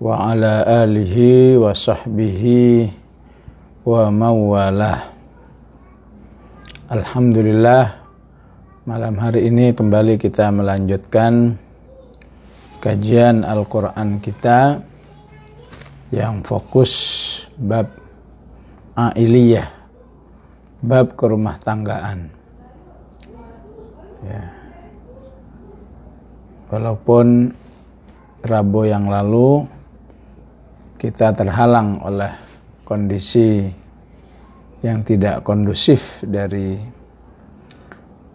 wa ala alihi wa sahbihi wa mawalah. Alhamdulillah malam hari ini kembali kita melanjutkan kajian Al-Quran kita yang fokus bab A'iliyah bab kerumah tanggaan. Ya walaupun Rabu yang lalu kita terhalang oleh kondisi yang tidak kondusif dari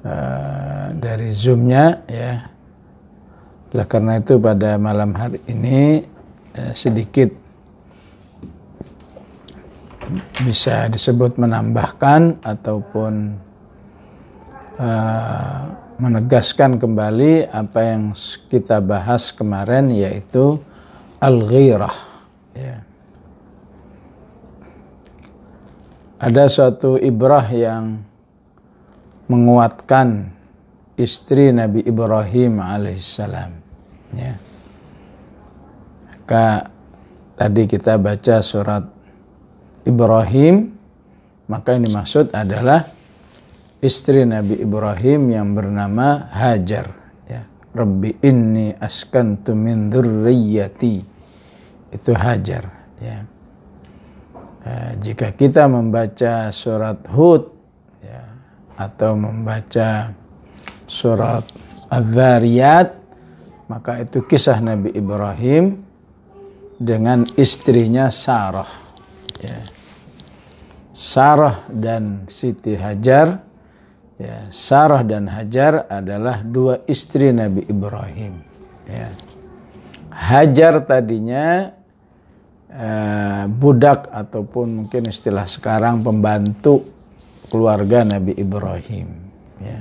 uh, dari zoomnya ya. Oleh karena itu pada malam hari ini uh, sedikit bisa disebut menambahkan ataupun uh, menegaskan kembali apa yang kita bahas kemarin yaitu al-ghirah ya. Ada suatu ibrah yang menguatkan istri Nabi Ibrahim alaihissalam ya. Maka tadi kita baca surat Ibrahim maka yang dimaksud adalah istri Nabi Ibrahim yang bernama Hajar. Ya Rabbi inni askantu min dzurriyyati itu Hajar ya. Uh, jika kita membaca surat Hud ya atau membaca surat Az-Zariyat maka itu kisah Nabi Ibrahim dengan istrinya Sarah ya. Sarah dan Siti Hajar Ya, Sarah dan Hajar adalah dua istri Nabi Ibrahim. Ya. Hajar tadinya eh, budak ataupun mungkin istilah sekarang pembantu keluarga Nabi Ibrahim. Ya.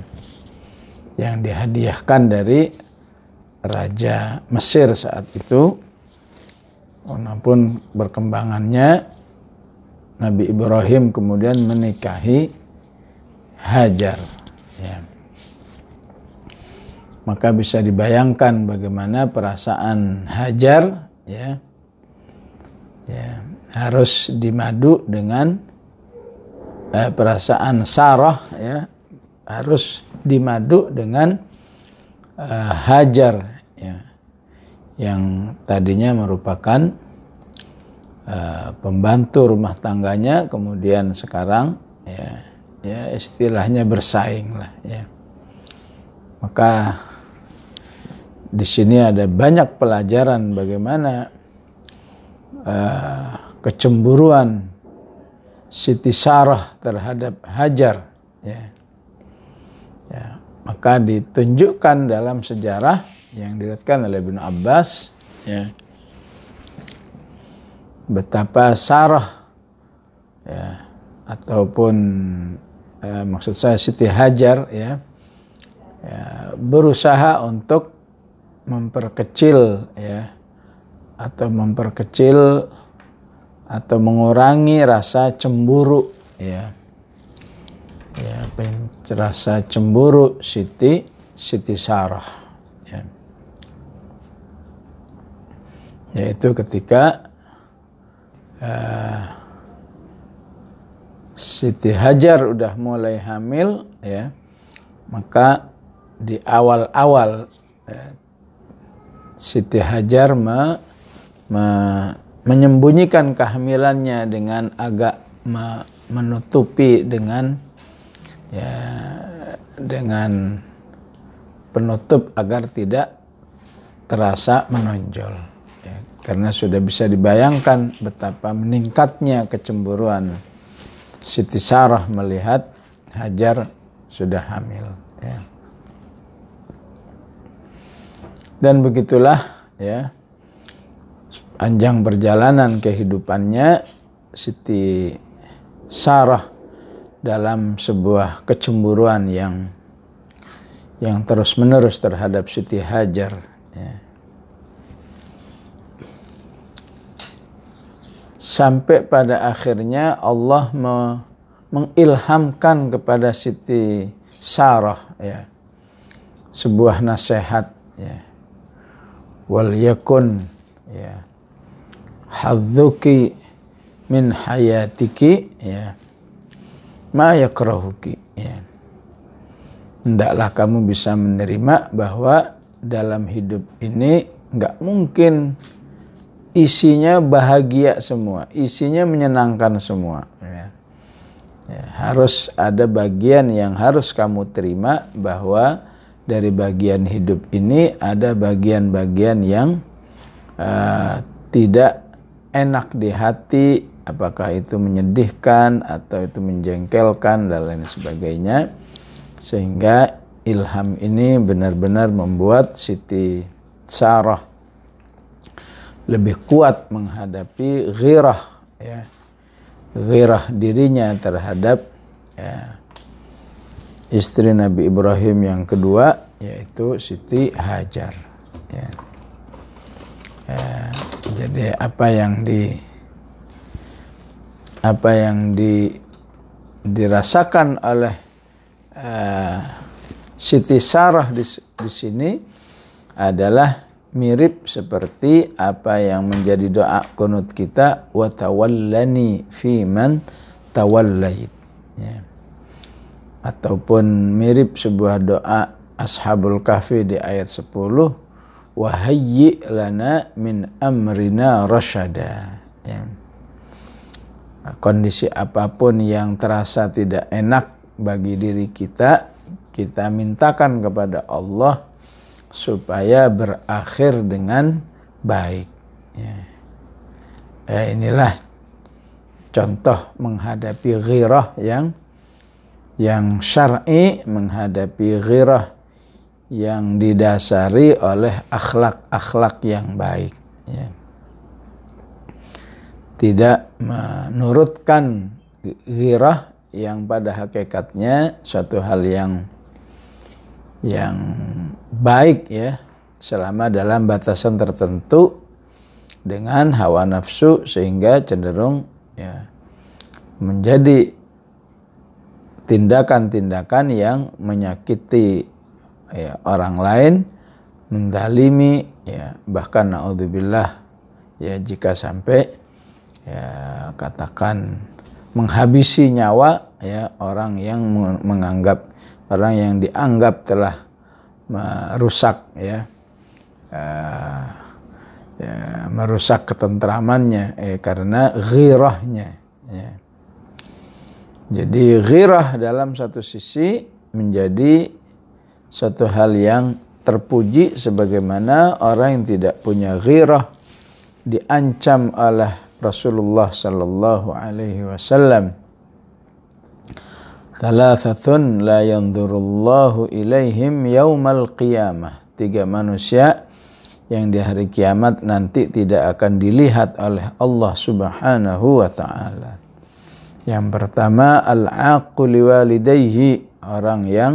Yang dihadiahkan dari Raja Mesir saat itu. Walaupun berkembangannya Nabi Ibrahim kemudian menikahi Hajar. Ya. Maka bisa dibayangkan bagaimana perasaan Hajar ya. Ya, harus dimadu dengan eh, perasaan Sarah ya, harus dimadu dengan eh, Hajar ya. Yang tadinya merupakan uh, pembantu rumah tangganya kemudian sekarang ya ya istilahnya bersaing lah ya maka di sini ada banyak pelajaran bagaimana uh, kecemburuan Siti Sarah terhadap Hajar ya. ya maka ditunjukkan dalam sejarah yang diriwayatkan oleh Ibnu Abbas ya betapa Sarah ya ataupun eh, maksud saya Siti Hajar ya, ya berusaha untuk memperkecil ya atau memperkecil atau mengurangi rasa cemburu ya. Ya rasa cemburu Siti Siti Sarah ya. Yaitu ketika uh, Siti Hajar udah mulai hamil ya. Maka di awal-awal ya, Siti Hajar me, me, menyembunyikan kehamilannya dengan agak me, menutupi dengan ya dengan penutup agar tidak terasa menonjol ya, karena sudah bisa dibayangkan betapa meningkatnya kecemburuan Siti Sarah melihat Hajar sudah hamil. Ya. Dan begitulah ya panjang perjalanan kehidupannya Siti Sarah dalam sebuah kecemburuan yang yang terus menerus terhadap Siti Hajar. Ya. Sampai pada akhirnya Allah me mengilhamkan kepada Siti Sarah ya. Sebuah nasihat ya. Wal yakun ya. Hadzuki min hayatiki ya. Ma yakrahuki ya. Hendaklah kamu bisa menerima bahwa dalam hidup ini nggak mungkin isinya bahagia semua, isinya menyenangkan semua. Ya. Ya, harus ada bagian yang harus kamu terima bahwa dari bagian hidup ini ada bagian-bagian yang uh, tidak enak di hati, apakah itu menyedihkan atau itu menjengkelkan dan lain sebagainya, sehingga ilham ini benar-benar membuat Siti Sarah lebih kuat menghadapi ghirah ya ghirah dirinya terhadap ya, istri Nabi Ibrahim yang kedua yaitu Siti Hajar ya. Ya, jadi apa yang di apa yang di dirasakan oleh uh, Siti Sarah di, di sini adalah mirip seperti apa yang menjadi doa kunut kita wa tawallani fi man tawallait ya. ataupun mirip sebuah doa ashabul kahfi di ayat 10 wa hayyi lana min amrina rasyada ya. kondisi apa pun yang terasa tidak enak bagi diri kita kita mintakan kepada Allah supaya berakhir dengan baik. Ya. ya inilah contoh menghadapi ghirah yang yang syar'i menghadapi ghirah yang didasari oleh akhlak-akhlak yang baik. Ya. Tidak menurutkan ghirah yang pada hakikatnya suatu hal yang yang baik ya selama dalam batasan tertentu dengan hawa nafsu sehingga cenderung ya menjadi tindakan-tindakan yang menyakiti ya, orang lain, mendalimi ya bahkan naudzubillah ya jika sampai ya katakan menghabisi nyawa ya orang yang menganggap orang yang dianggap telah merusak ya, uh, ya merusak ketentramannya eh, karena ghirahnya ya. jadi ghirah dalam satu sisi menjadi satu hal yang terpuji sebagaimana orang yang tidak punya ghirah diancam oleh Rasulullah sallallahu alaihi wasallam Thalathatun la yanzurullahu ilaihim yaumal qiyamah. Tiga manusia yang di hari kiamat nanti tidak akan dilihat oleh Allah Subhanahu wa taala. Yang pertama al-aqu liwalidayhi, orang yang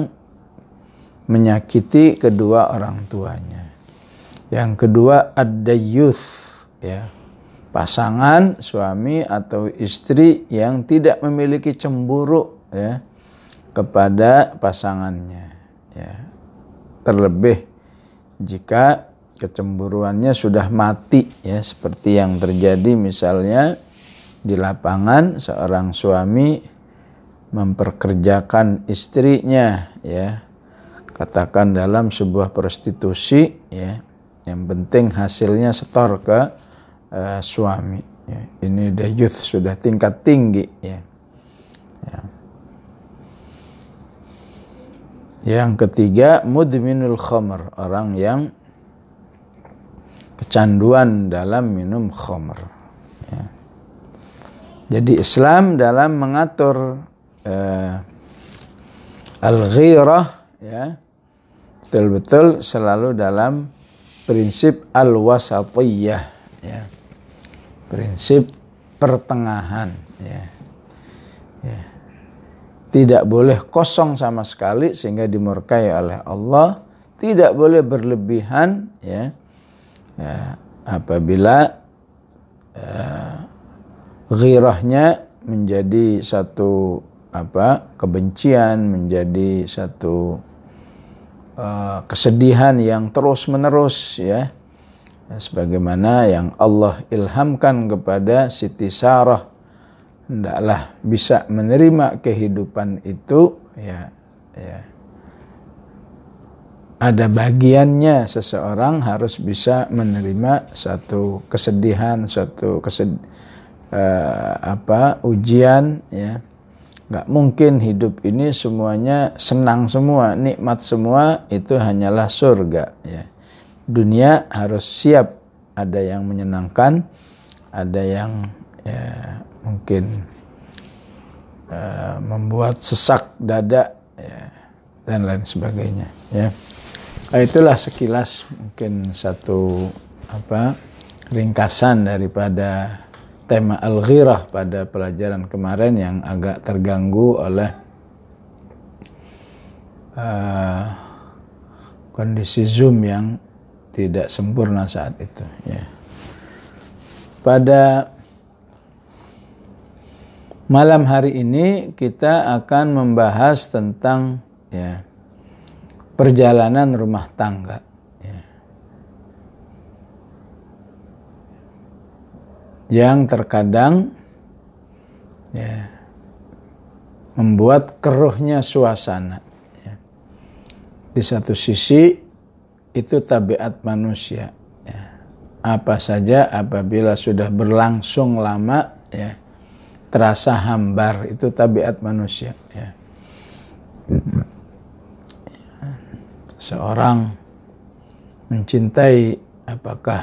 menyakiti kedua orang tuanya. Yang kedua ad-dayyuth, ya. Pasangan suami atau istri yang tidak memiliki cemburu ya kepada pasangannya ya. Terlebih jika kecemburuannya sudah mati ya seperti yang terjadi misalnya di lapangan seorang suami memperkerjakan istrinya ya. Katakan dalam sebuah prostitusi ya yang penting hasilnya setor ke uh, suami ya. ini dayuth sudah tingkat tinggi ya, ya. Yang ketiga, mudminul khamr, orang yang kecanduan dalam minum khamr. Ya. Jadi Islam dalam mengatur uh, al-ghirah ya betul-betul selalu dalam prinsip al-wasatiyah ya. Prinsip pertengahan ya tidak boleh kosong sama sekali sehingga dimurkai oleh Allah. Tidak boleh berlebihan ya, ya apabila uh, ghirahnya menjadi satu apa kebencian menjadi satu uh, kesedihan yang terus menerus ya ya, sebagaimana yang Allah ilhamkan kepada Siti Sarah hendaklah bisa menerima kehidupan itu. Ya ya. Ada bagiannya seseorang harus bisa menerima satu kesedihan satu kesed uh, apa ujian ya. Nggak mungkin hidup ini semuanya senang semua nikmat semua itu hanyalah surga ya. Dunia harus siap. Ada yang menyenangkan ada yang ya mungkin uh, membuat sesak dada ya, dan lain sebagainya ya nah, itulah sekilas mungkin satu apa ringkasan daripada tema al-ghirah pada pelajaran kemarin yang agak terganggu oleh uh, kondisi Zoom yang tidak sempurna saat itu ya. Pada malam hari ini kita akan membahas tentang ya perjalanan rumah tangga yang terkadang ya, membuat keruhnya suasana. Ya. Di satu sisi itu tabiat manusia. Ya. Apa saja apabila sudah berlangsung lama, ya, terasa hambar itu tabiat manusia. Ya. Seorang mencintai apakah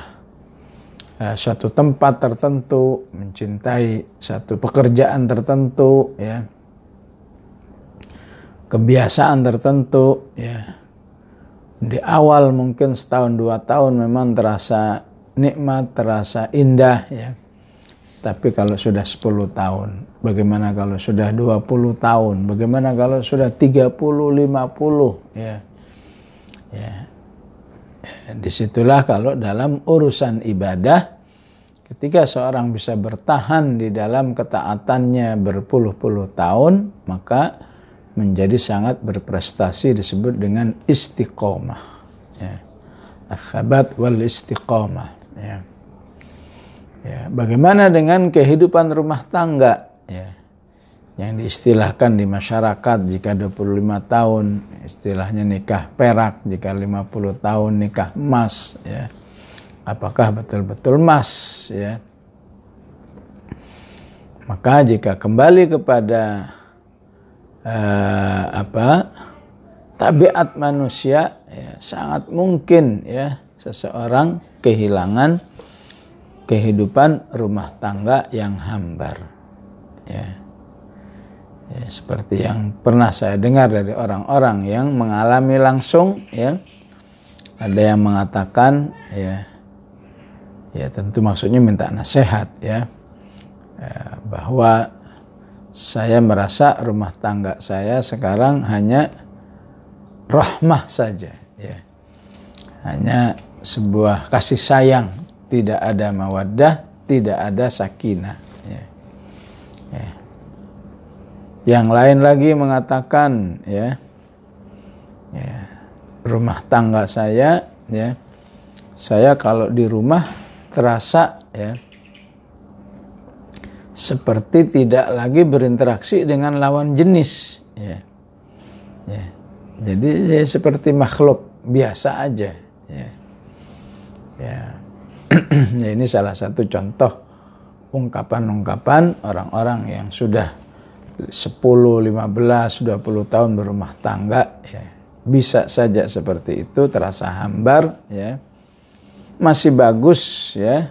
uh, suatu tempat tertentu, mencintai satu pekerjaan tertentu, ya, kebiasaan tertentu, ya. Di awal mungkin setahun dua tahun memang terasa nikmat, terasa indah, ya. Tapi kalau sudah 10 tahun, bagaimana kalau sudah 20 tahun, bagaimana kalau sudah 30, 50, ya. Ya, di situlah kalau dalam urusan ibadah ketika seorang bisa bertahan di dalam ketaatannya berpuluh-puluh tahun maka menjadi sangat berprestasi disebut dengan istiqomah ya. akhabat wal istiqomah ya. Ya bagaimana dengan kehidupan rumah tangga? Ya. Yang diistilahkan di masyarakat jika 25 tahun istilahnya nikah perak jika 50 tahun nikah emas ya. Apakah betul-betul emas ya? Maka jika kembali kepada uh, apa tabiat manusia ya, sangat mungkin ya seseorang kehilangan kehidupan rumah tangga yang hambar. Ya. Ya, seperti yang pernah saya dengar dari orang-orang yang mengalami langsung ya. Ada yang mengatakan ya ya tentu maksudnya minta nasihat ya, ya bahwa saya merasa rumah tangga saya sekarang hanya rahmah saja ya. Hanya sebuah kasih sayang tidak ada mawaddah tidak ada sakinah ya. Ya. Yang lain lagi mengatakan ya, ya rumah tangga saya ya saya kalau di rumah terasa ya seperti tidak lagi berinteraksi dengan lawan jenis ya. ya. Jadi ya, seperti makhluk biasa aja ya. Ya. ya ini salah satu contoh ungkapan-ungkapan orang-orang yang sudah 10, 15, 20 tahun berumah tangga ya. Bisa saja seperti itu terasa hambar ya. Masih bagus ya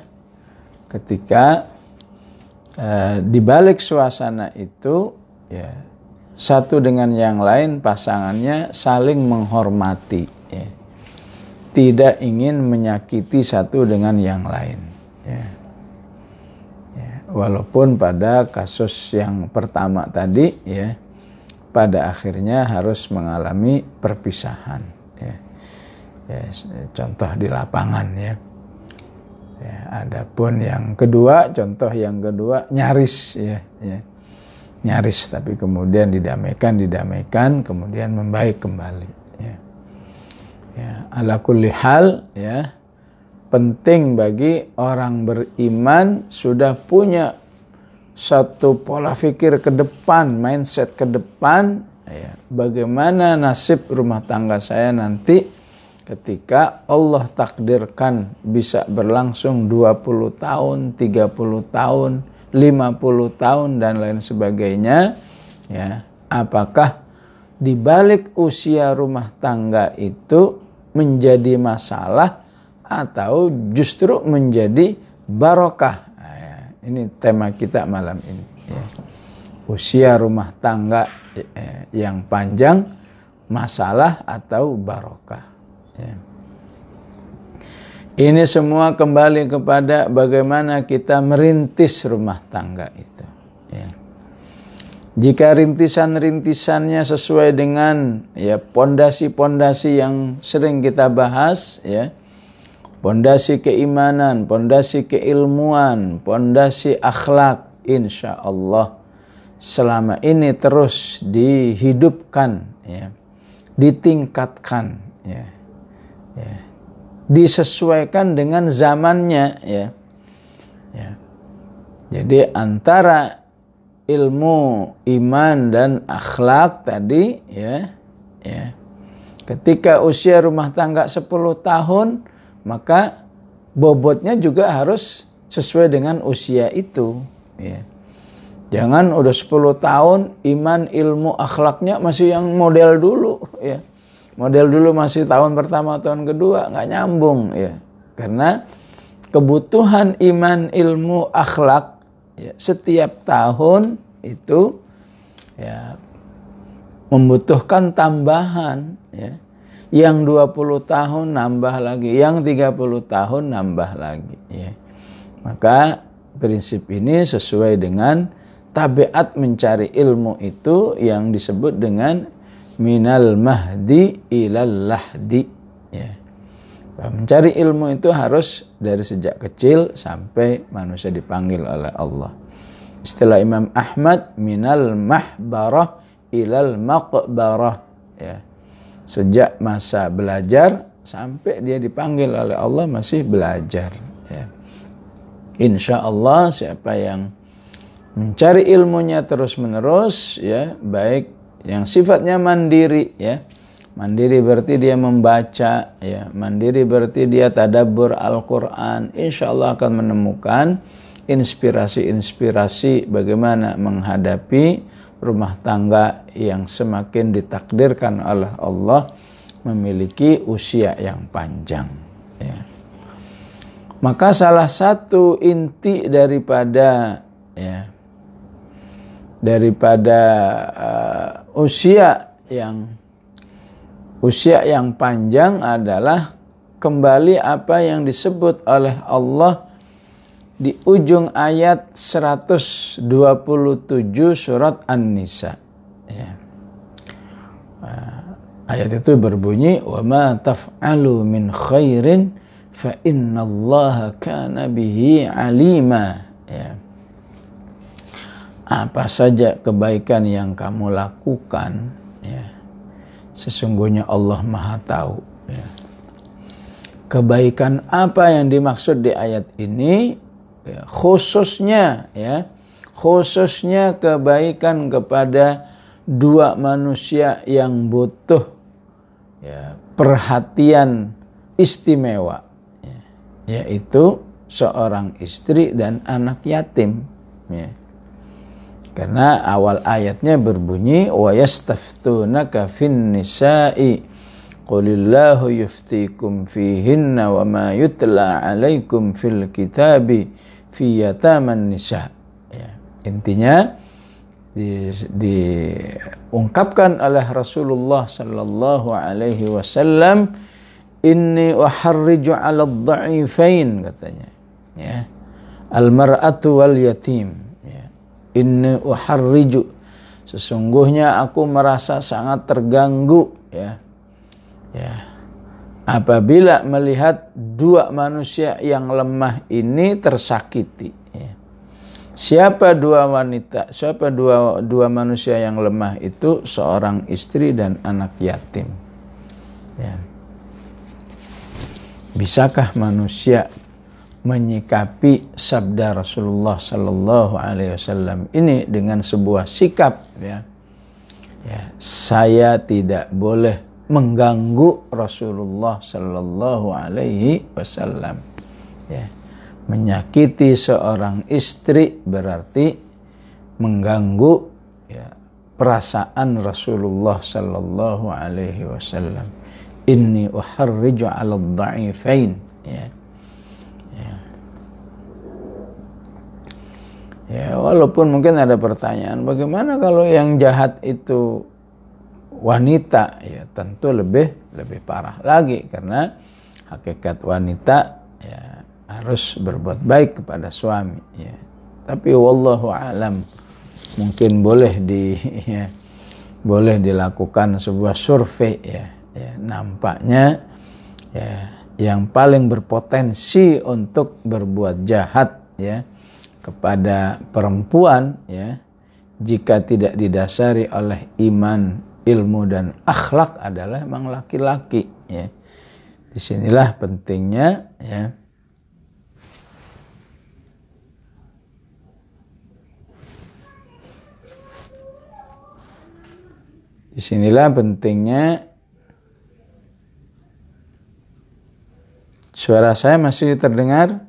ketika eh, di balik suasana itu ya satu dengan yang lain pasangannya saling menghormati tidak ingin menyakiti satu dengan yang lain. Ya. Walaupun pada kasus yang pertama tadi ya pada akhirnya harus mengalami perpisahan ya. ya contoh di lapangan ya. Ya adapun yang kedua contoh yang kedua nyaris ya, ya. Nyaris tapi kemudian didamaikan didamaikan kemudian membaik kembali ya ya ala kulli hal ya penting bagi orang beriman sudah punya satu pola pikir ke depan, mindset ke depan, ya, bagaimana nasib rumah tangga saya nanti ketika Allah takdirkan bisa berlangsung 20 tahun, 30 tahun, 50 tahun dan lain sebagainya, ya. Apakah di balik usia rumah tangga itu menjadi masalah atau justru menjadi barokah. Ya, ini tema kita malam ini. Usia rumah tangga eh, yang panjang, masalah atau barokah. Ya. Ini semua kembali kepada bagaimana kita merintis rumah tangga itu. Jika rintisan-rintisannya sesuai dengan ya pondasi-pondasi yang sering kita bahas, ya, pondasi keimanan, pondasi keilmuan, pondasi akhlak, insya Allah selama ini terus dihidupkan, ya, ditingkatkan, ya, ya, disesuaikan dengan zamannya, ya, ya. Jadi antara ilmu iman dan akhlak tadi, ya, ya. Ketika usia rumah tangga 10 tahun, maka bobotnya juga harus sesuai dengan usia itu ya. Jangan udah 10 tahun iman ilmu akhlaknya masih yang model dulu ya. Model dulu masih tahun pertama tahun kedua nggak nyambung ya. Karena kebutuhan iman ilmu akhlak ya, setiap tahun itu ya membutuhkan tambahan ya yang 20 tahun nambah lagi, yang 30 tahun nambah lagi ya. Maka prinsip ini sesuai dengan tabiat mencari ilmu itu yang disebut dengan minal mahdi ilal lahdi ya. Mencari ilmu itu harus dari sejak kecil sampai manusia dipanggil oleh Allah. Istilah Imam Ahmad minal mahbarah ilal maqbarah ya sejak masa belajar sampai dia dipanggil oleh Allah masih belajar. Ya. Insya Allah siapa yang mencari ilmunya terus menerus, ya baik yang sifatnya mandiri, ya mandiri berarti dia membaca, ya mandiri berarti dia tadabbur Al-Quran. Insya Allah akan menemukan inspirasi-inspirasi bagaimana menghadapi rumah tangga yang semakin ditakdirkan oleh Allah memiliki usia yang panjang. Ya. Maka salah satu inti daripada ya daripada uh, usia yang usia yang panjang adalah kembali apa yang disebut oleh Allah di ujung ayat 127 surat An-Nisa. Ya. Ayat itu berbunyi wa ma taf'alu min khairin fa innallaha kana bihi alima. Ya. Apa saja kebaikan yang kamu lakukan, ya, sesungguhnya Allah Maha Tahu. Ya. Kebaikan apa yang dimaksud di ayat ini ya, khususnya ya khususnya kebaikan kepada dua manusia yang butuh ya, perhatian istimewa ya, yaitu seorang istri dan anak yatim ya. karena awal ayatnya berbunyi wa yastaftunaka fin nisa'i qulillahu yuftikum fihinna wa ma yutla alaikum fil kitabi fi yataman nisa. Ya. Intinya di, diungkapkan oleh Rasulullah sallallahu alaihi wasallam inni uharriju 'ala dhaifain katanya. Ya. Al mar'atu wal yatim. Ya. Inni uharriju sesungguhnya aku merasa sangat terganggu ya. Ya apabila melihat dua manusia yang lemah ini tersakiti. Ya. Siapa dua wanita, siapa dua, dua manusia yang lemah itu? Seorang istri dan anak yatim. Ya. bisakah manusia menyikapi sabda Rasulullah sallallahu alaihi wasallam ini dengan sebuah sikap ya. Ya, saya tidak boleh mengganggu Rasulullah sallallahu alaihi wasallam. Ya. Menyakiti seorang istri berarti mengganggu ya, perasaan Rasulullah sallallahu alaihi wasallam. Inni uharriju 'ala dha'ifain ya Ya, walaupun mungkin ada pertanyaan, bagaimana kalau yang jahat itu wanita? Ya, tentu lebih lebih parah lagi karena hakikat wanita ya harus berbuat baik kepada suami. Ya. Tapi wallahu alam mungkin boleh di ya, boleh dilakukan sebuah survei ya. ya nampaknya ya yang paling berpotensi untuk berbuat jahat ya kepada perempuan ya jika tidak didasari oleh iman, ilmu dan akhlak adalah memang laki-laki ya. Di sinilah pentingnya ya Di sinilah pentingnya suara saya masih terdengar?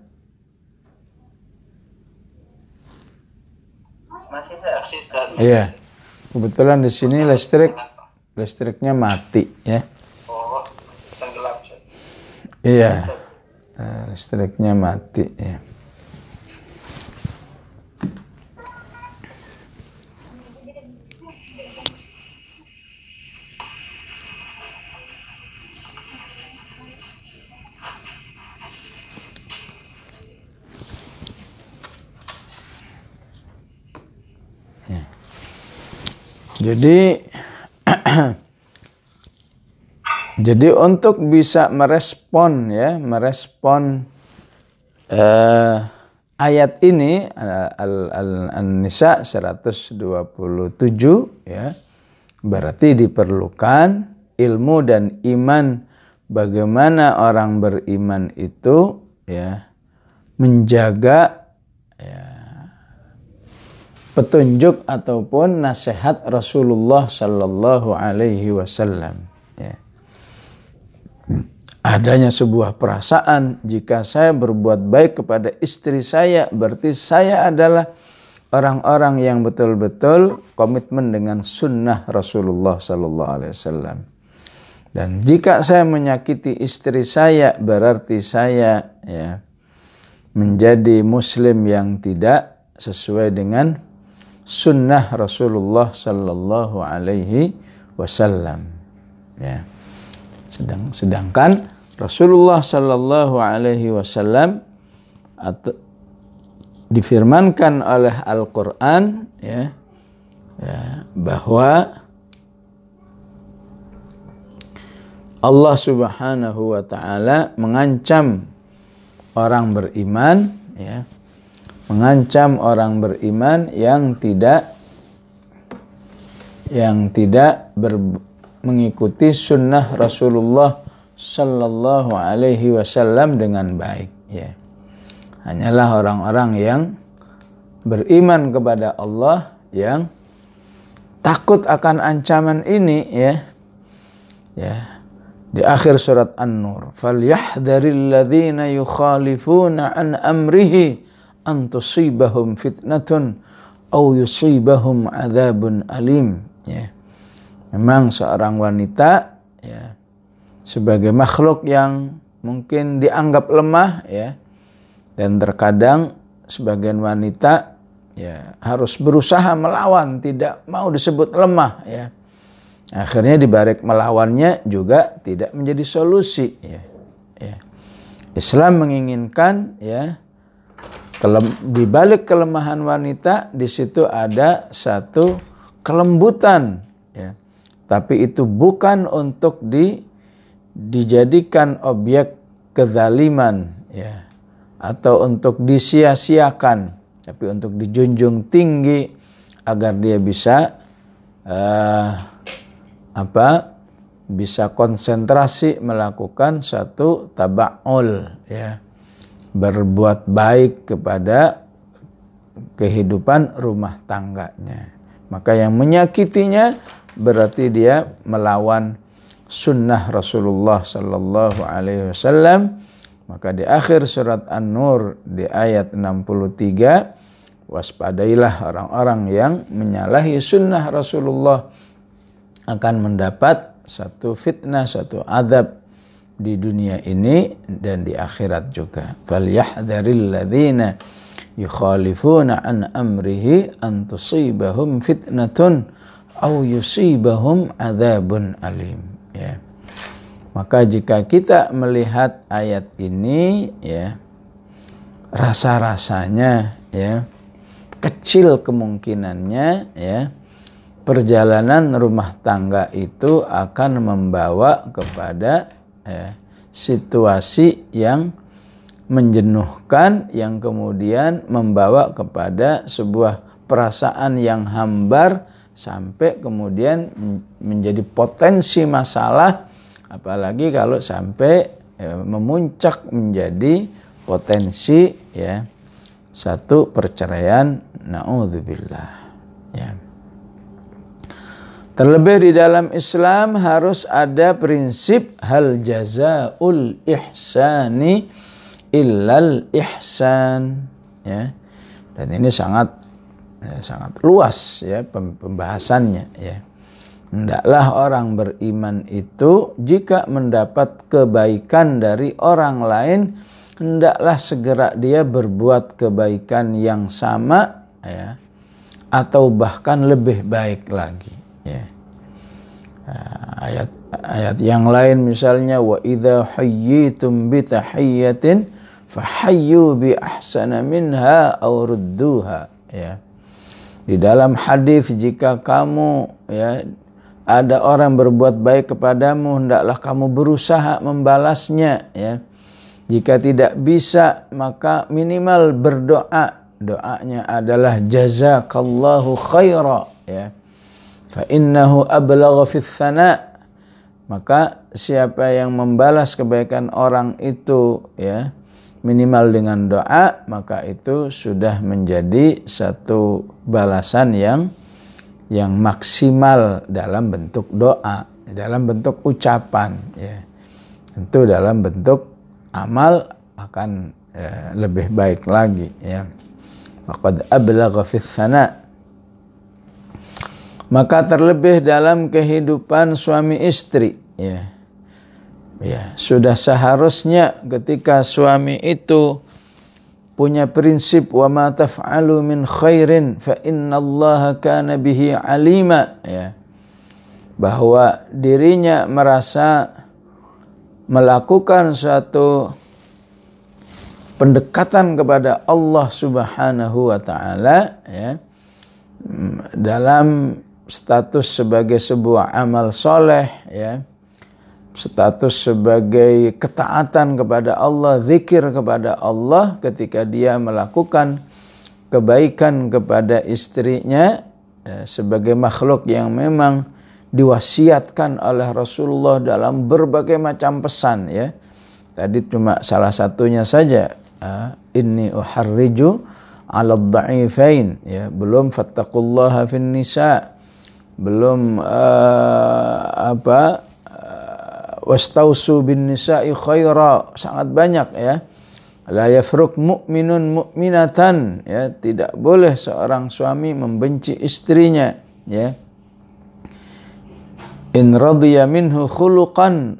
Iya. Kebetulan di sini listrik listriknya mati ya. Oh, gelap. Iya. Nah, listriknya mati ya. Jadi jadi untuk bisa merespon ya, merespon uh, ayat ini Al-Nisa al, al 127 ya. Berarti diperlukan ilmu dan iman bagaimana orang beriman itu ya menjaga petunjuk ataupun nasihat Rasulullah Sallallahu Alaihi Wasallam. Ya. Adanya sebuah perasaan jika saya berbuat baik kepada istri saya berarti saya adalah orang-orang yang betul-betul komitmen dengan sunnah Rasulullah Sallallahu Alaihi Wasallam. Dan jika saya menyakiti istri saya berarti saya ya menjadi muslim yang tidak sesuai dengan sunnah Rasulullah sallallahu alaihi wasallam. Ya. Sedang sedangkan Rasulullah sallallahu alaihi wasallam atau difirmankan oleh Al-Qur'an ya, ya bahwa Allah Subhanahu wa taala mengancam orang beriman ya mengancam orang beriman yang tidak yang tidak ber, mengikuti sunnah Rasulullah Sallallahu Alaihi Wasallam dengan baik. Ya. Hanyalah orang-orang yang beriman kepada Allah yang takut akan ancaman ini ya. Ya. Di akhir surat An-Nur, "Falyahdharil ladzina yukhalifuna an amrihi an tusibahum fitnatun au yusibahum adzabun alim ya. Memang seorang wanita ya sebagai makhluk yang mungkin dianggap lemah ya dan terkadang sebagian wanita ya harus berusaha melawan tidak mau disebut lemah ya. Akhirnya dibalik melawannya juga tidak menjadi solusi ya, ya. Islam menginginkan ya di balik kelemahan wanita di situ ada satu kelembutan ya. Tapi itu bukan untuk di dijadikan objek kezaliman ya atau untuk disia-siakan tapi untuk dijunjung tinggi agar dia bisa uh, apa bisa konsentrasi melakukan satu taba'ul ya berbuat baik kepada kehidupan rumah tangganya. Maka yang menyakitinya berarti dia melawan sunnah Rasulullah sallallahu alaihi wasallam. Maka di akhir surat An-Nur di ayat 63 waspadailah orang-orang yang menyalahi sunnah Rasulullah akan mendapat satu fitnah, satu adab di dunia ini dan di akhirat juga. Falyahdharil ladzina yukhalifuna an amrihi an tusibahum fitnatun aw yusibahum adzabun alim. Ya. Maka jika kita melihat ayat ini ya rasa-rasanya ya kecil kemungkinannya ya perjalanan rumah tangga itu akan membawa kepada eh, situasi yang menjenuhkan yang kemudian membawa kepada sebuah perasaan yang hambar sampai kemudian menjadi potensi masalah. Apalagi kalau sampai ya, memuncak menjadi potensi ya satu perceraian. Naudzubillah. Ya Terlebih di dalam Islam harus ada prinsip hal jazaul ihsani illal ihsan ya. Dan ini sangat ya, sangat luas ya pembahasannya ya. Hendaklah orang beriman itu jika mendapat kebaikan dari orang lain hendaklah segera dia berbuat kebaikan yang sama ya atau bahkan lebih baik lagi ya. Ayat ayat yang lain misalnya wa idza hayyitum bi tahiyyatin fahayyu bi ahsana minha aw rudduha. Ya. Di dalam hadis jika kamu ya ada orang berbuat baik kepadamu hendaklah kamu berusaha membalasnya ya. Jika tidak bisa maka minimal berdoa. Doanya adalah jazakallahu khaira ya fa innahu ablagha fi maka siapa yang membalas kebaikan orang itu ya minimal dengan doa maka itu sudah menjadi satu balasan yang yang maksimal dalam bentuk doa dalam bentuk ucapan ya. Tentu dalam bentuk amal akan ya, lebih baik lagi ya. Faqad ablagha fi maka terlebih dalam kehidupan suami istri ya. Ya sudah seharusnya ketika suami itu punya prinsip wa ma taf'alu min khairin fa innallaha kana bihi alima ya. Bahwa dirinya merasa melakukan suatu pendekatan kepada Allah Subhanahu wa taala ya dalam status sebagai sebuah amal soleh ya. Status sebagai ketaatan kepada Allah zikir kepada Allah ketika dia melakukan kebaikan kepada istrinya ya, sebagai makhluk yang memang diwasiatkan oleh Rasulullah dalam berbagai macam pesan ya. Tadi cuma salah satunya saja ah, inni uharriju ala dha'ifain ya. Belum fattaqullaha fin nisa belum uh, apa uh, wastausu bin nisa'i khaira. Sangat banyak ya. La yafruk mu'minun mu'minatan ya. Tidak boleh seorang suami membenci istrinya ya. In radiya minhu khuluqan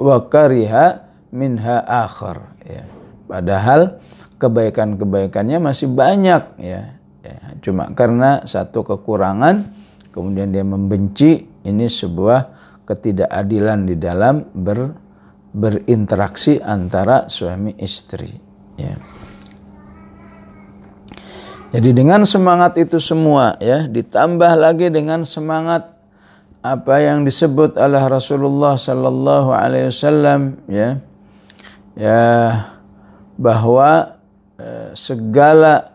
wa kariha minha akhar ya. Padahal kebaikan-kebaikannya masih banyak ya, ya cuma karena satu kekurangan kemudian dia membenci ini sebuah ketidakadilan di dalam ber, berinteraksi antara suami istri ya. Jadi dengan semangat itu semua ya ditambah lagi dengan semangat apa yang disebut oleh Rasulullah sallallahu alaihi wasallam ya ya bahwa eh, segala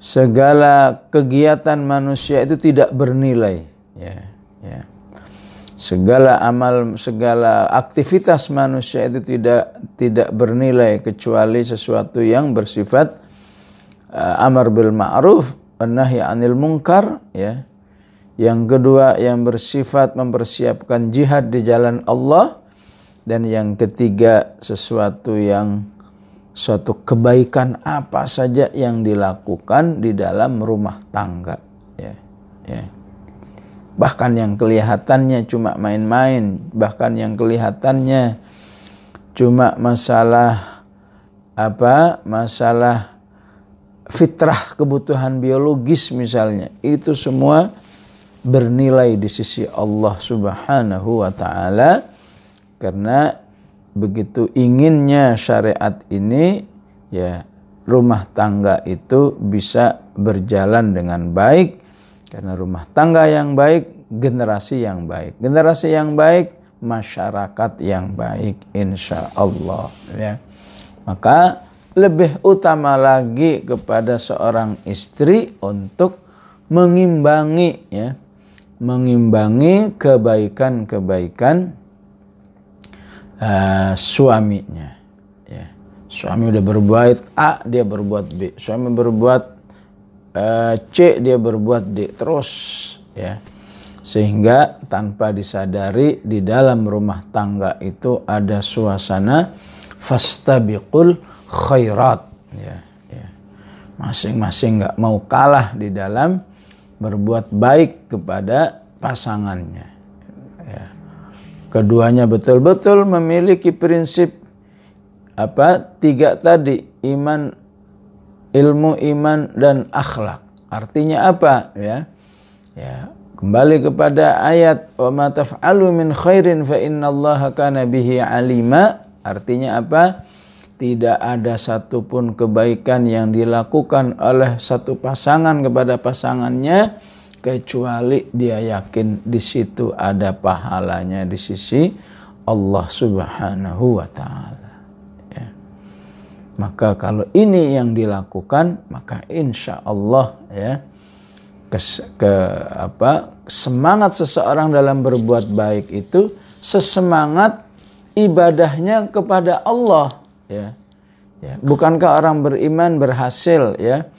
segala kegiatan manusia itu tidak bernilai. Ya ya. Segala amal segala aktivitas manusia itu tidak tidak bernilai kecuali sesuatu yang bersifat uh, amar bil ma'ruf nahi anil munkar ya. Yang kedua yang bersifat mempersiapkan jihad di jalan Allah dan yang ketiga sesuatu yang suatu kebaikan apa saja yang dilakukan di dalam rumah tangga ya ya bahkan yang kelihatannya cuma main-main, bahkan yang kelihatannya cuma masalah apa? Masalah fitrah kebutuhan biologis misalnya. Itu semua bernilai di sisi Allah Subhanahu wa taala karena begitu inginnya syariat ini ya rumah tangga itu bisa berjalan dengan baik karena rumah tangga yang baik, generasi yang baik. Generasi yang baik, masyarakat yang baik insya Allah. Ya. Maka lebih utama lagi kepada seorang istri untuk mengimbangi ya mengimbangi kebaikan-kebaikan uh, suaminya. Ya. Suami udah berbuat A dia berbuat B. Suami berbuat uh, C dia berbuat D terus. Ya. Sehingga tanpa disadari di dalam rumah tangga itu ada suasana fastabiqul khairat. Ya ya. Masing-masing nggak mau kalah di dalam berbuat baik kepada pasangannya. ya. Keduanya betul-betul memiliki prinsip apa tiga tadi iman ilmu iman dan akhlak. Artinya apa ya? Ya, kembali kepada ayat wa ma taf'alu min khairin fa innallaha kana bihi alima. Artinya apa? Tidak ada satupun kebaikan yang dilakukan oleh satu pasangan kepada pasangannya kecuali dia yakin di situ ada pahalanya di sisi Allah Subhanahu wa taala. Maka kalau ini yang dilakukan, maka insya Allah ya ke, ke apa semangat seseorang dalam berbuat baik itu sesemangat ibadahnya kepada Allah ya. ya. Bukankah orang beriman berhasil ya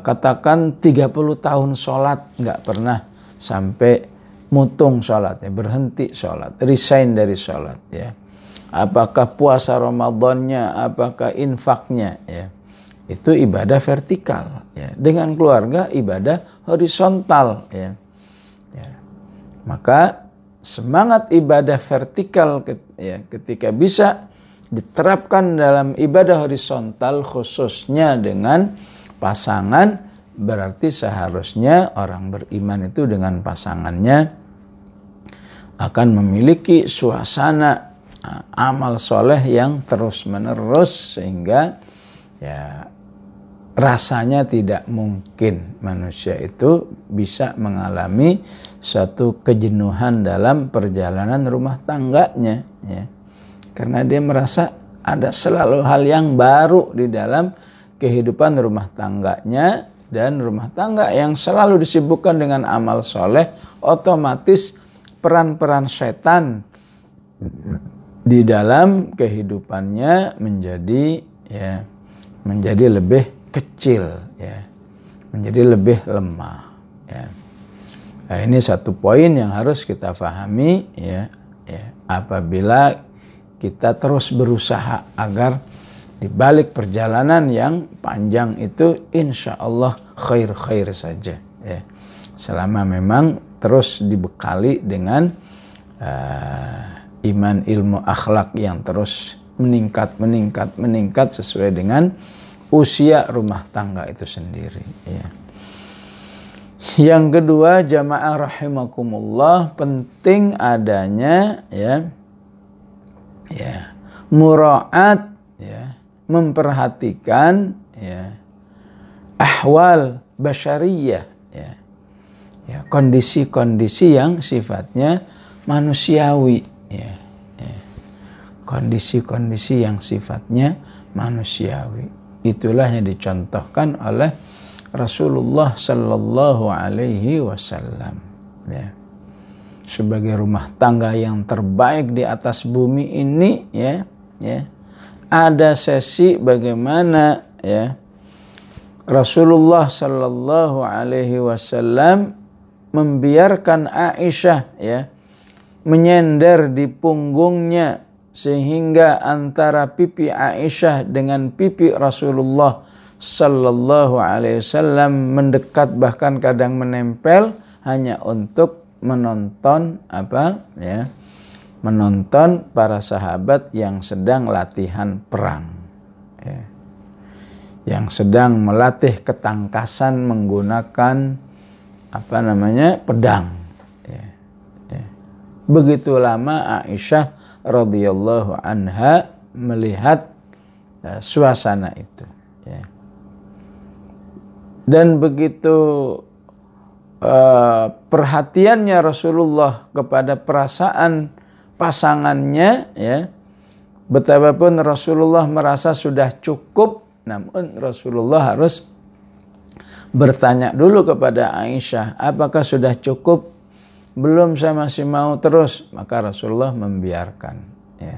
katakan 30 tahun sholat nggak pernah sampai mutung sholatnya berhenti sholat resign dari sholat ya apakah puasa Ramadannya, apakah infaknya ya. Itu ibadah vertikal ya. Dengan keluarga ibadah horizontal ya. ya. Maka semangat ibadah vertikal ya, ketika bisa diterapkan dalam ibadah horizontal khususnya dengan pasangan berarti seharusnya orang beriman itu dengan pasangannya akan memiliki suasana amal soleh yang terus menerus sehingga ya rasanya tidak mungkin manusia itu bisa mengalami suatu kejenuhan dalam perjalanan rumah tangganya ya. Karena dia merasa ada selalu hal yang baru di dalam kehidupan rumah tangganya dan rumah tangga yang selalu disibukkan dengan amal soleh otomatis peran-peran setan di dalam kehidupannya menjadi ya menjadi lebih kecil ya menjadi lebih lemah ya. Nah, ini satu poin yang harus kita pahami ya ya. Apabila kita terus berusaha agar di balik perjalanan yang panjang itu insya Allah khair khair saja ya selama memang terus dibekali dengan uh, iman ilmu akhlak yang terus meningkat meningkat meningkat sesuai dengan usia rumah tangga itu sendiri ya. Yang kedua jamaah rahimakumullah penting adanya ya ya muraat memperhatikan ya ahwal basyariyah ya ya kondisi-kondisi yang sifatnya manusiawi ya, ya. kondisi-kondisi yang sifatnya manusiawi itulah yang dicontohkan oleh Rasulullah Sallallahu Alaihi Wasallam ya. sebagai rumah tangga yang terbaik di atas bumi ini ya ya ada sesi bagaimana ya. Rasulullah Shallallahu Alaihi Wasallam membiarkan Aisyah ya menyender di punggungnya sehingga antara pipi Aisyah dengan pipi Rasulullah Sallallahu Alaihi Wasallam mendekat bahkan kadang menempel hanya untuk menonton apa ya menonton para sahabat yang sedang latihan perang ya. yang sedang melatih ketangkasan menggunakan apa namanya pedang ya. Ya. begitu lama Aisyah radhiyallahu anha melihat uh, suasana itu ya. dan begitu uh, perhatiannya Rasulullah kepada perasaan pasangannya ya. Betapapun Rasulullah merasa sudah cukup namun Rasulullah harus bertanya dulu kepada Aisyah apakah sudah cukup? Belum saya masih mau terus. Maka Rasulullah membiarkan ya.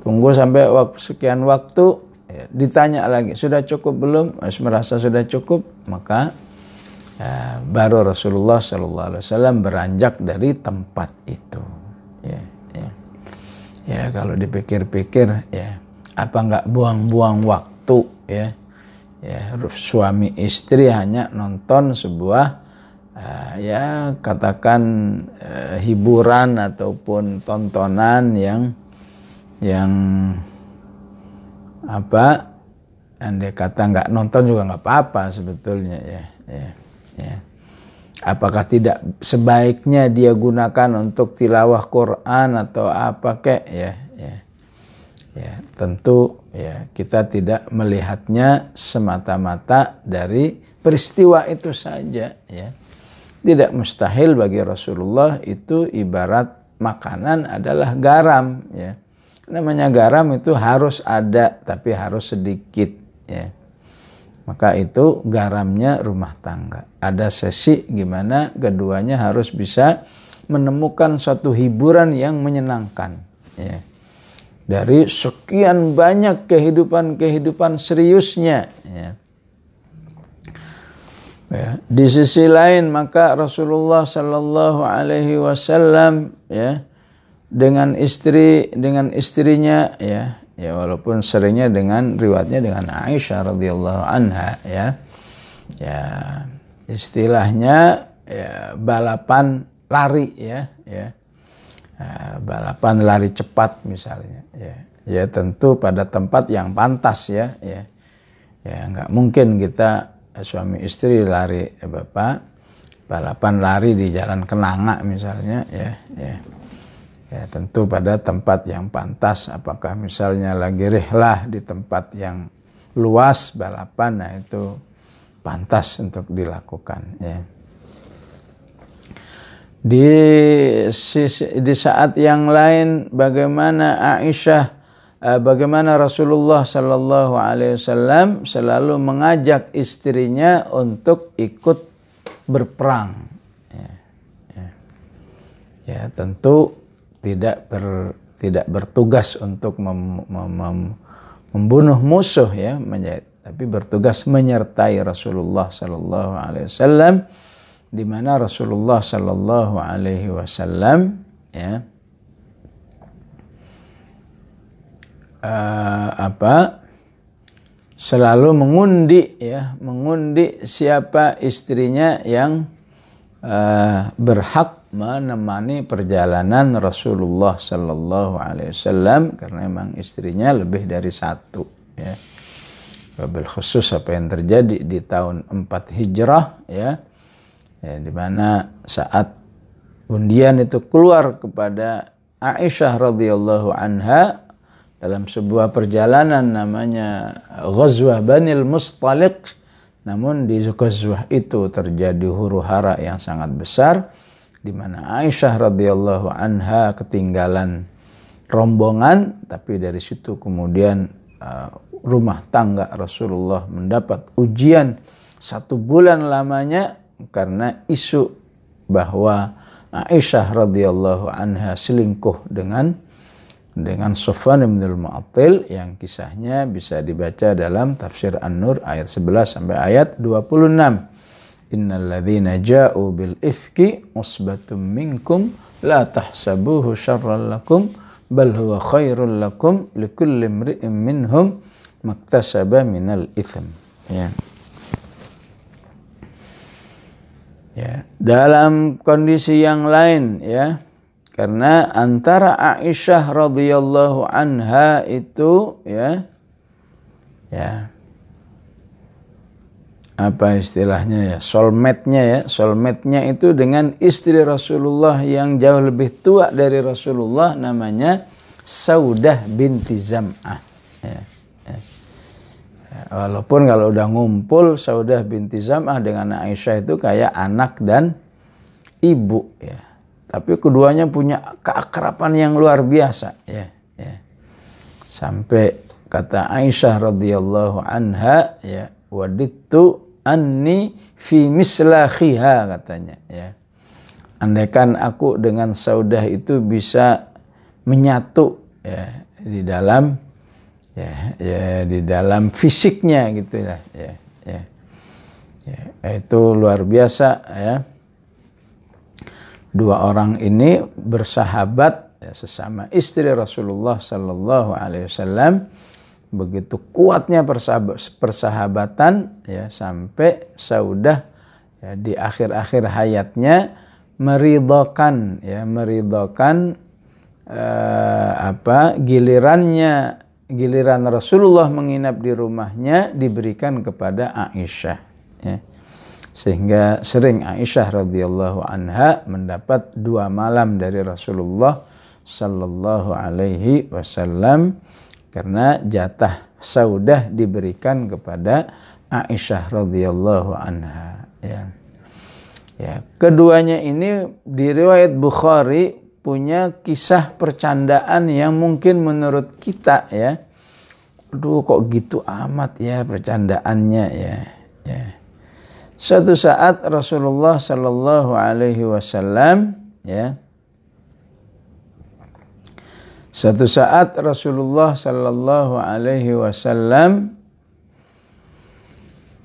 Tunggu sampai waktu, sekian waktu ya, ditanya lagi sudah cukup belum? Masih merasa sudah cukup maka ya, baru Rasulullah Shallallahu Alaihi Wasallam beranjak dari tempat itu ya ya. Ya kalau dipikir-pikir ya apa nggak buang-buang waktu ya? Ya suami istri hanya nonton sebuah uh, ya katakan uh, hiburan ataupun tontonan yang yang apa andai kata nggak nonton juga nggak apa-apa sebetulnya ya ya ya apakah tidak sebaiknya dia gunakan untuk tilawah Quran atau apa kek? Ya ya ya. Tentu ya kita tidak melihatnya semata-mata dari peristiwa itu saja ya. Tidak mustahil bagi Rasulullah itu ibarat makanan adalah garam ya. Namanya garam itu harus ada tapi harus sedikit ya maka itu garamnya rumah tangga. Ada sesi gimana keduanya harus bisa menemukan suatu hiburan yang menyenangkan. Ya. Dari sekian banyak kehidupan-kehidupan seriusnya. Ya. Ya. Di sisi lain maka Rasulullah Sallallahu Alaihi Wasallam ya dengan istri dengan istrinya ya ya walaupun seringnya dengan riwayatnya dengan Aisyah radhiyallahu anha ya. Ya istilahnya ya, balapan lari ya ya. Uh, balapan lari cepat misalnya ya. Ya tentu pada tempat yang pantas ya ya. Ya nggak mungkin kita suami istri lari ya bapak balapan lari di jalan kenanga misalnya ya ya ya tentu pada tempat yang pantas apakah misalnya lagi rehlah di tempat yang luas balapan nah itu pantas untuk dilakukan ya di di saat yang lain bagaimana Aisyah eh, bagaimana Rasulullah Shallallahu Alaihi Wasallam selalu mengajak istrinya untuk ikut berperang ya, ya. ya tentu tidak ber, tidak bertugas untuk mem, mem, mem, membunuh musuh ya, tapi bertugas menyertai Rasulullah Sallallahu Alaihi Wasallam di mana Rasulullah Sallallahu Alaihi Wasallam ya uh, apa selalu mengundi ya mengundi siapa istrinya yang uh, berhak menemani perjalanan Rasulullah Sallallahu Alaihi Wasallam karena memang istrinya lebih dari satu ya. Khusus apa yang terjadi di tahun 4 hijrah ya, ya di mana saat undian itu keluar kepada Aisyah radhiyallahu anha dalam sebuah perjalanan namanya Ghazwah Banil Mustaliq. Namun di Ghazwah itu terjadi huru hara yang sangat besar di mana Aisyah radhiyallahu anha ketinggalan rombongan tapi dari situ kemudian uh, rumah tangga Rasulullah mendapat ujian satu bulan lamanya karena isu bahwa Aisyah radhiyallahu anha selingkuh dengan dengan Sofwan bin Mu'attil yang kisahnya bisa dibaca dalam tafsir An-Nur ayat 11 sampai ayat 26. Innal ladzina ja'u bil ifki usbatum minkum la tahsabuhu syarran lakum bal huwa khairul lakum likulli imri'in minhum maktasaba minal itham. Ya. Ya, dalam kondisi yang lain ya, karena antara Aisyah radhiyallahu anha itu ya ya apa istilahnya ya soulmate-nya ya soulmate-nya itu dengan istri Rasulullah yang jauh lebih tua dari Rasulullah namanya Saudah binti Zam'ah ya, ya. walaupun kalau udah ngumpul Saudah binti Zam'ah dengan Aisyah itu kayak anak dan ibu ya tapi keduanya punya keakraban yang luar biasa ya, ya. Sampai kata Aisyah radhiyallahu anha ya wadittu anni fi mislakhiha katanya ya. Andaikan aku dengan Saudah itu bisa menyatu ya di dalam ya, ya di dalam fisiknya gitu ya ya ya, ya itu luar biasa ya. Dua orang ini bersahabat ya, sesama istri Rasulullah Sallallahu Alaihi Wasallam begitu kuatnya persahabatan ya sampai Saudah ya, di akhir-akhir hayatnya meridhokan ya meridhokan eh, apa gilirannya giliran Rasulullah menginap di rumahnya diberikan kepada Aisyah ya. Sehingga sering Aisyah radhiyallahu anha mendapat dua malam dari Rasulullah sallallahu alaihi wasallam karena jatah saudah diberikan kepada Aisyah radhiyallahu anha ya. ya keduanya ini di riwayat Bukhari punya kisah percandaan yang mungkin menurut kita ya aduh kok gitu amat ya percandaannya ya ya Suatu saat Rasulullah Sallallahu Alaihi Wasallam ya Suatu saat Rasulullah Sallallahu Alaihi Wasallam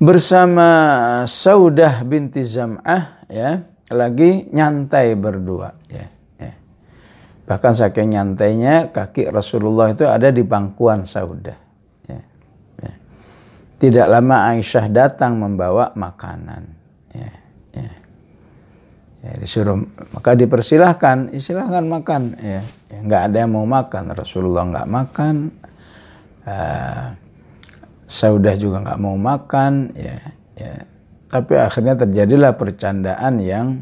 bersama Saudah binti Zam'ah ya lagi nyantai berdua ya, ya. Bahkan saking nyantainya kaki Rasulullah itu ada di bangkuan Saudah. Tidak lama Aisyah datang membawa makanan. Ya, ya. Disuruh maka dipersilahkan, silahkan makan. Ya, ya, nggak ada yang mau makan. Rasulullah nggak makan. Uh, Saudah juga nggak mau makan. Ya, ya. Tapi akhirnya terjadilah percandaan yang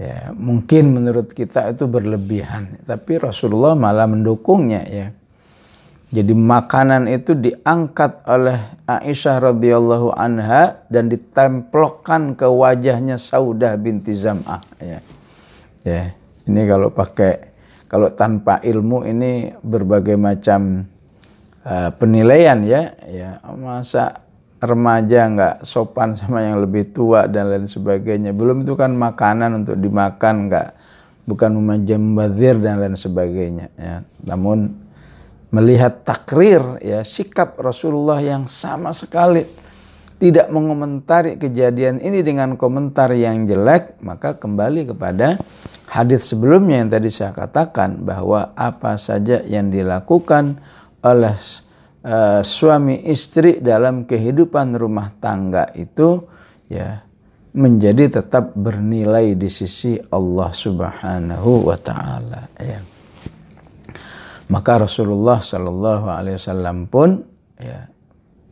ya mungkin menurut kita itu berlebihan. Tapi Rasulullah malah mendukungnya ya jadi makanan itu diangkat oleh Aisyah radhiyallahu anha dan ditemplokkan ke wajahnya Saudah binti Zam'ah ya. Ya, ini kalau pakai kalau tanpa ilmu ini berbagai macam uh, penilaian ya. Ya, masa remaja nggak sopan sama yang lebih tua dan lain sebagainya. Belum itu kan makanan untuk dimakan nggak bukan membazir dan lain sebagainya ya. Namun melihat takrir ya sikap Rasulullah yang sama sekali tidak mengomentari kejadian ini dengan komentar yang jelek maka kembali kepada hadis sebelumnya yang tadi saya katakan bahwa apa saja yang dilakukan oleh uh, suami istri dalam kehidupan rumah tangga itu ya menjadi tetap bernilai di sisi Allah Subhanahu wa taala ya. Maka Rasulullah Shallallahu Alaihi Wasallam pun ya,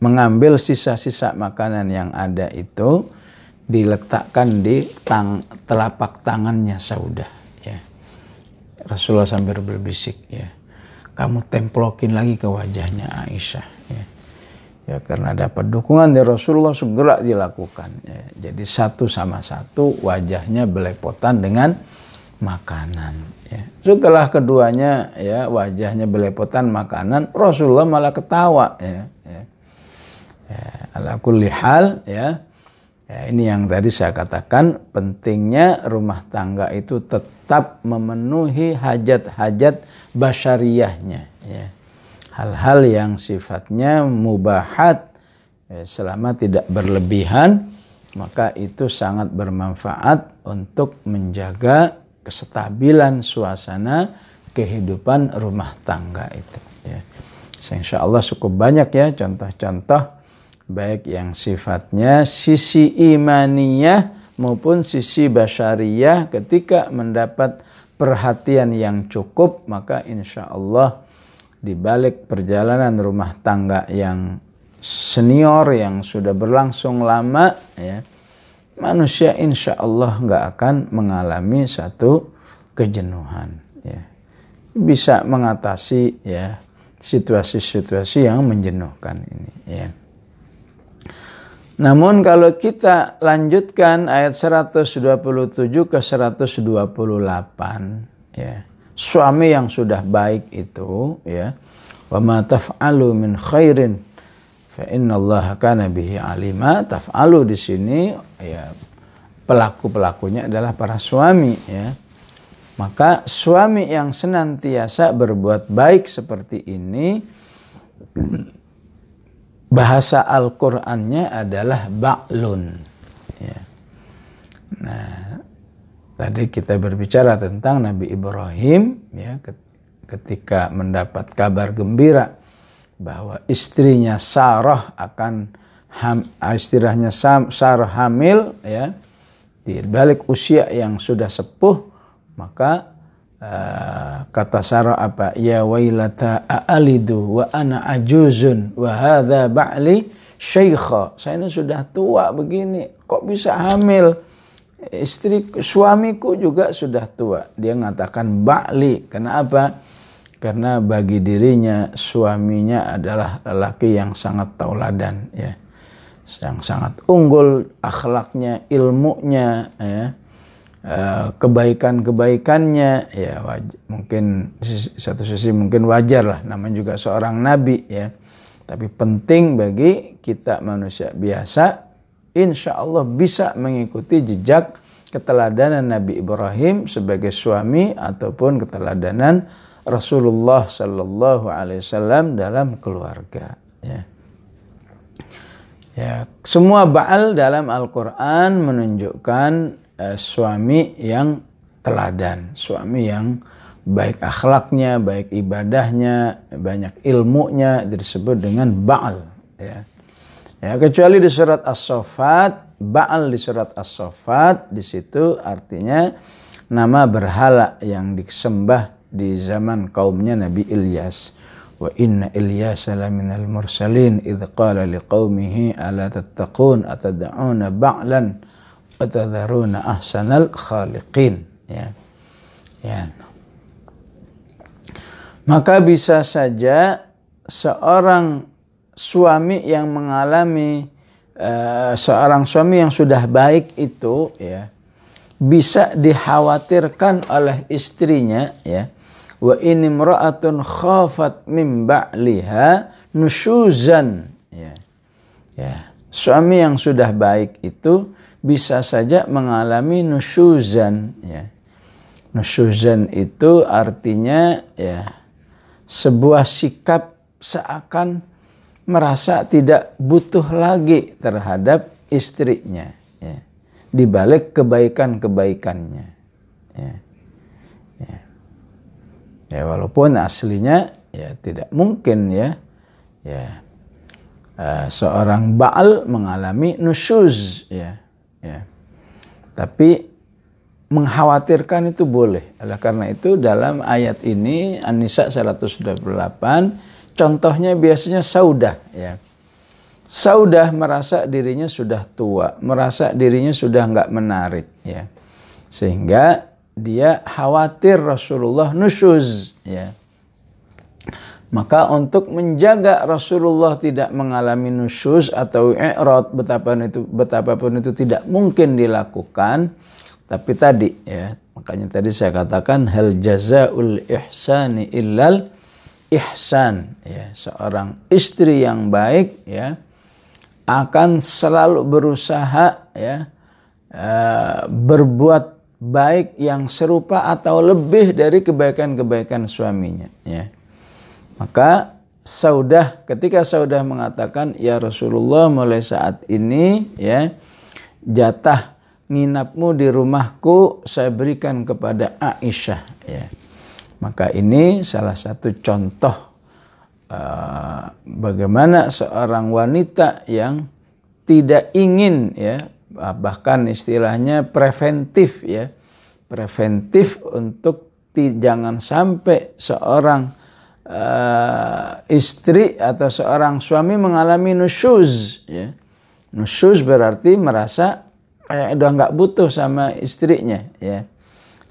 mengambil sisa-sisa makanan yang ada itu diletakkan di tang, telapak tangannya Saudah. Ya. Rasulullah sambil berbisik, ya, kamu templokin lagi ke wajahnya Aisyah. Ya. Ya karena dapat dukungan dari Rasulullah segera dilakukan. Ya. Jadi satu sama satu wajahnya belepotan dengan makanan. Ya. Setelah keduanya ya wajahnya belepotan makanan, Rasulullah malah ketawa. Ya. Ya. Ya. Ala kulli hal ya Ya, ini yang tadi saya katakan pentingnya rumah tangga itu tetap memenuhi hajat-hajat basyariahnya. Ya. Hal-hal yang sifatnya mubahat ya, selama tidak berlebihan maka itu sangat bermanfaat untuk menjaga kestabilan suasana kehidupan rumah tangga itu. Ya. Insya Allah cukup banyak ya contoh-contoh baik yang sifatnya sisi imaniyah maupun sisi basyariyah ketika mendapat perhatian yang cukup maka insya Allah di balik perjalanan rumah tangga yang senior yang sudah berlangsung lama ya manusia insya Allah nggak akan mengalami satu kejenuhan ya bisa mengatasi ya situasi-situasi yang menjenuhkan ini ya. Namun kalau kita lanjutkan ayat 127 ke 128 ya. Suami yang sudah baik itu ya. Wa ma taf'alu min khairin fa innallaha kana bihi alima. Taf'alu di sini ya pelaku-pelakunya adalah para suami ya. Maka suami yang senantiasa berbuat baik seperti ini bahasa Al-Qur'annya adalah ba'lun. Ya. Nah, tadi kita berbicara tentang Nabi Ibrahim ya ketika mendapat kabar gembira bahwa istrinya Sarah akan ham, istilahnya Sarah hamil ya. Di balik usia yang sudah sepuh maka Eh, kata Sarah apa? Ya wailata aalidu wa ana ajuzun wa hadha ba'li syaikha. Saya ini sudah tua begini kok bisa hamil? Istri suamiku juga sudah tua. Dia mengatakan ba'li. Kenapa karena bagi dirinya suaminya adalah lelaki yang sangat tauladan ya. Yang sangat unggul akhlaknya ilmunya ya. Eh, kebaikan-kebaikannya ya mungkin satu sisi mungkin wajar lah namanya juga seorang nabi ya. Tapi penting bagi kita manusia biasa insya Allah bisa mengikuti jejak keteladanan Nabi Ibrahim sebagai suami ataupun keteladanan Rasulullah Sallallahu Alaihi Wasallam dalam keluarga ya. Ya, semua baal dalam Al-Quran menunjukkan eh, suami yang teladan, suami yang baik akhlaknya, baik ibadahnya, banyak ilmunya disebut dengan ba'al ya. Ya, kecuali di surat As-Saffat, ba'al di surat As-Saffat di situ artinya nama berhala yang disembah di zaman kaumnya Nabi Ilyas. Wa inna Ilyas laminal mursalin idh qala liqaumihi ala tattaqun? Atad'una ba'lan? Watadharuna ahsanal khaliqin? Ya. Ya. Maka bisa saja seorang suami yang mengalami uh, seorang suami yang sudah baik itu ya bisa dikhawatirkan oleh istrinya ya wa ini imra'atun khafat min ba'liha nusyuzan ya ya suami yang sudah baik itu bisa saja mengalami nusyuzan ya. Nusyuzan itu artinya ya sebuah sikap seakan merasa tidak butuh lagi terhadap istrinya ya. Di balik kebaikan-kebaikannya. Ya. Ya. Ya walaupun aslinya ya tidak mungkin ya. Ya. Uh, seorang baal mengalami nusyuz ya. Ya. Tapi mengkhawatirkan itu boleh. Oleh karena itu dalam ayat ini An-Nisa 128 contohnya biasanya saudah ya. Saudah merasa dirinya sudah tua, merasa dirinya sudah nggak menarik, ya, sehingga dia khawatir Rasulullah nusyuz, ya. Maka untuk menjaga Rasulullah tidak mengalami nusyuz atau i'rad betapapun itu betapapun itu tidak mungkin dilakukan tapi tadi ya makanya tadi saya katakan hal jazaul ihsani illal ihsan ya seorang istri yang baik ya akan selalu berusaha ya uh, berbuat baik yang serupa atau lebih dari kebaikan-kebaikan suaminya ya. Maka Saudah ketika Saudah mengatakan ya Rasulullah mulai saat ini ya jatah nginapmu di rumahku saya berikan kepada Aisyah ya. Maka ini salah satu contoh uh, bagaimana seorang wanita yang tidak ingin ya bahkan istilahnya preventif ya. Preventif untuk jangan sampai seorang uh, istri atau seorang suami mengalami nusyuz ya. Nusyuz berarti merasa kayak udah nggak butuh sama istrinya ya.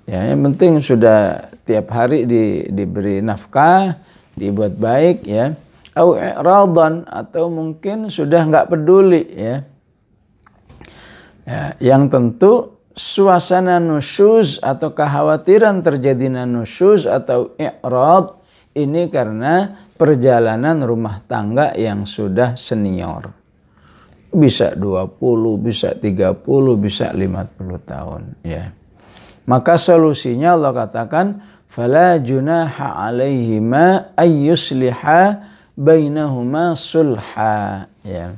Ya yang penting sudah tiap hari di, diberi nafkah dibuat baik ya. Au atau mungkin sudah nggak peduli ya Ya, yang tentu suasana nusyuz atau kekhawatiran terjadi nusyuz atau i'rad ini karena perjalanan rumah tangga yang sudah senior. Bisa 20, bisa 30, bisa 50 tahun ya. Maka solusinya Allah katakan fala junaha alaihima ayyusliha bainahuma sulha ya.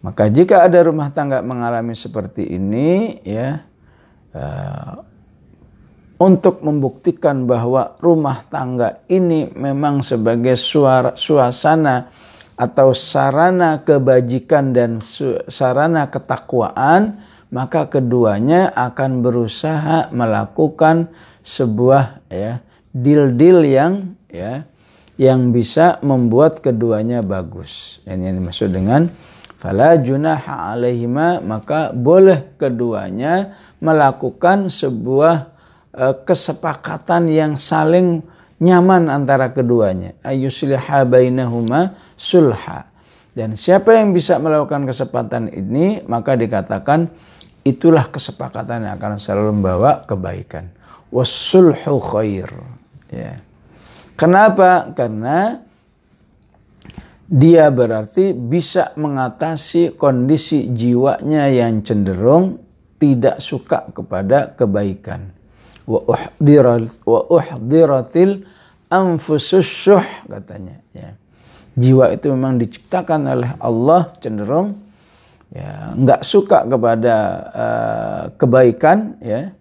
Maka jika ada rumah tangga mengalami seperti ini, ya, uh, untuk membuktikan bahwa rumah tangga ini memang sebagai suara, suasana atau sarana kebajikan dan su, sarana ketakwaan, maka keduanya akan berusaha melakukan sebuah ya deal-deal yang ya yang bisa membuat keduanya bagus. Ini yang dimaksud dengan fala junaha alaihima maka boleh keduanya melakukan sebuah uh, kesepakatan yang saling nyaman antara keduanya. Ayusliha bainahuma sulha. Dan siapa yang bisa melakukan kesepakatan ini maka dikatakan itulah kesepakatan yang akan selalu membawa kebaikan. Wasulhu khair. Ya. Kenapa? Karena dia berarti bisa mengatasi kondisi jiwanya yang cenderung tidak suka kepada kebaikan. Wa uhdiratil anfusus syuh katanya ya. Jiwa itu memang diciptakan oleh Allah cenderung ya nggak suka kepada uh, kebaikan ya.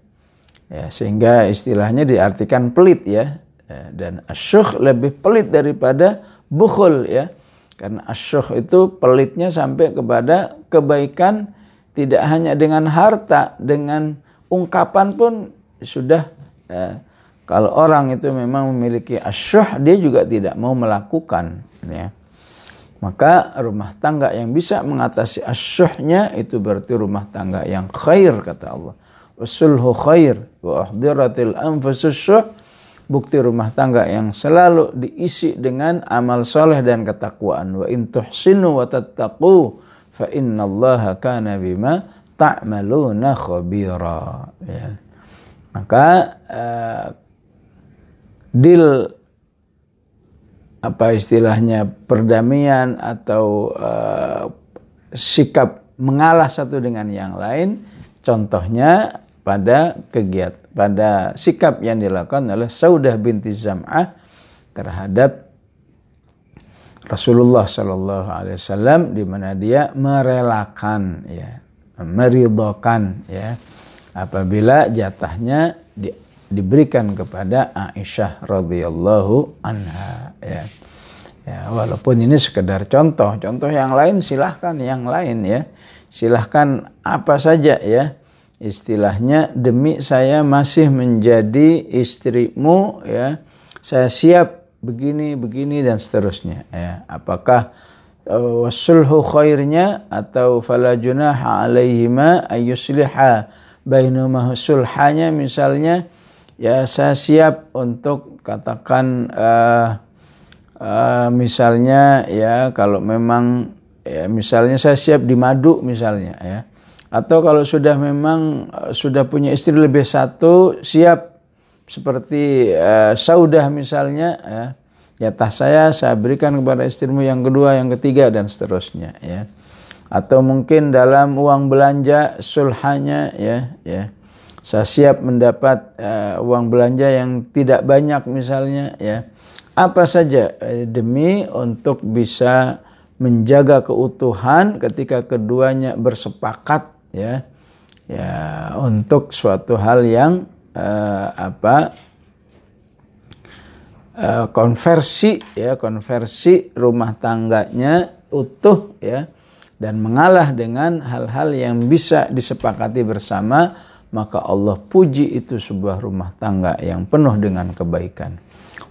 ya sehingga istilahnya diartikan pelit ya, ya dan asyuh lebih pelit daripada bukhul ya karena asyuh itu pelitnya sampai kepada kebaikan tidak hanya dengan harta, dengan ungkapan pun sudah ya, kalau orang itu memang memiliki asyuh dia juga tidak mau melakukan ya. Maka rumah tangga yang bisa mengatasi asyuhnya itu berarti rumah tangga yang khair kata Allah. Usulhu khair wa uhdiratil anfusus syuh bukti rumah tangga yang selalu diisi dengan amal soleh dan ketakwaan. Wa in tuhsinu wa tattaqu fa innallaha kana bima ta'maluna khabira. Ya. Maka uh, deal apa istilahnya perdamaian atau uh, sikap mengalah satu dengan yang lain contohnya pada kegiatan pada sikap yang dilakukan oleh Saudah binti Zam'ah terhadap Rasulullah Shallallahu Alaihi Wasallam di mana dia merelakan ya meridhokan ya apabila jatahnya di, diberikan kepada Aisyah radhiyallahu anha ya. ya walaupun ini sekedar contoh contoh yang lain silahkan yang lain ya silahkan apa saja ya istilahnya demi saya masih menjadi istrimu ya saya siap begini begini dan seterusnya ya. Apakah uh, wasulhu khairnya atau fala junaha alaihima ayusliha bainuma sulhanya misalnya ya saya siap untuk katakan uh, uh, misalnya ya kalau memang ya misalnya saya siap di madu misalnya ya atau kalau sudah memang uh, sudah punya istri lebih satu siap. Seperti uh, saudah misalnya ya. Jatah saya saya berikan kepada istrimu yang kedua yang ketiga dan seterusnya ya. Atau mungkin dalam uang belanja sulhanya ya ya. Saya siap mendapat uh, uang belanja yang tidak banyak misalnya ya. Apa saja demi untuk bisa menjaga keutuhan ketika keduanya bersepakat ya ya untuk suatu hal yang uh, apa uh, konversi ya konversi rumah tangganya utuh ya dan mengalah dengan hal-hal yang bisa disepakati bersama, maka Allah puji itu sebuah rumah tangga yang penuh dengan kebaikan.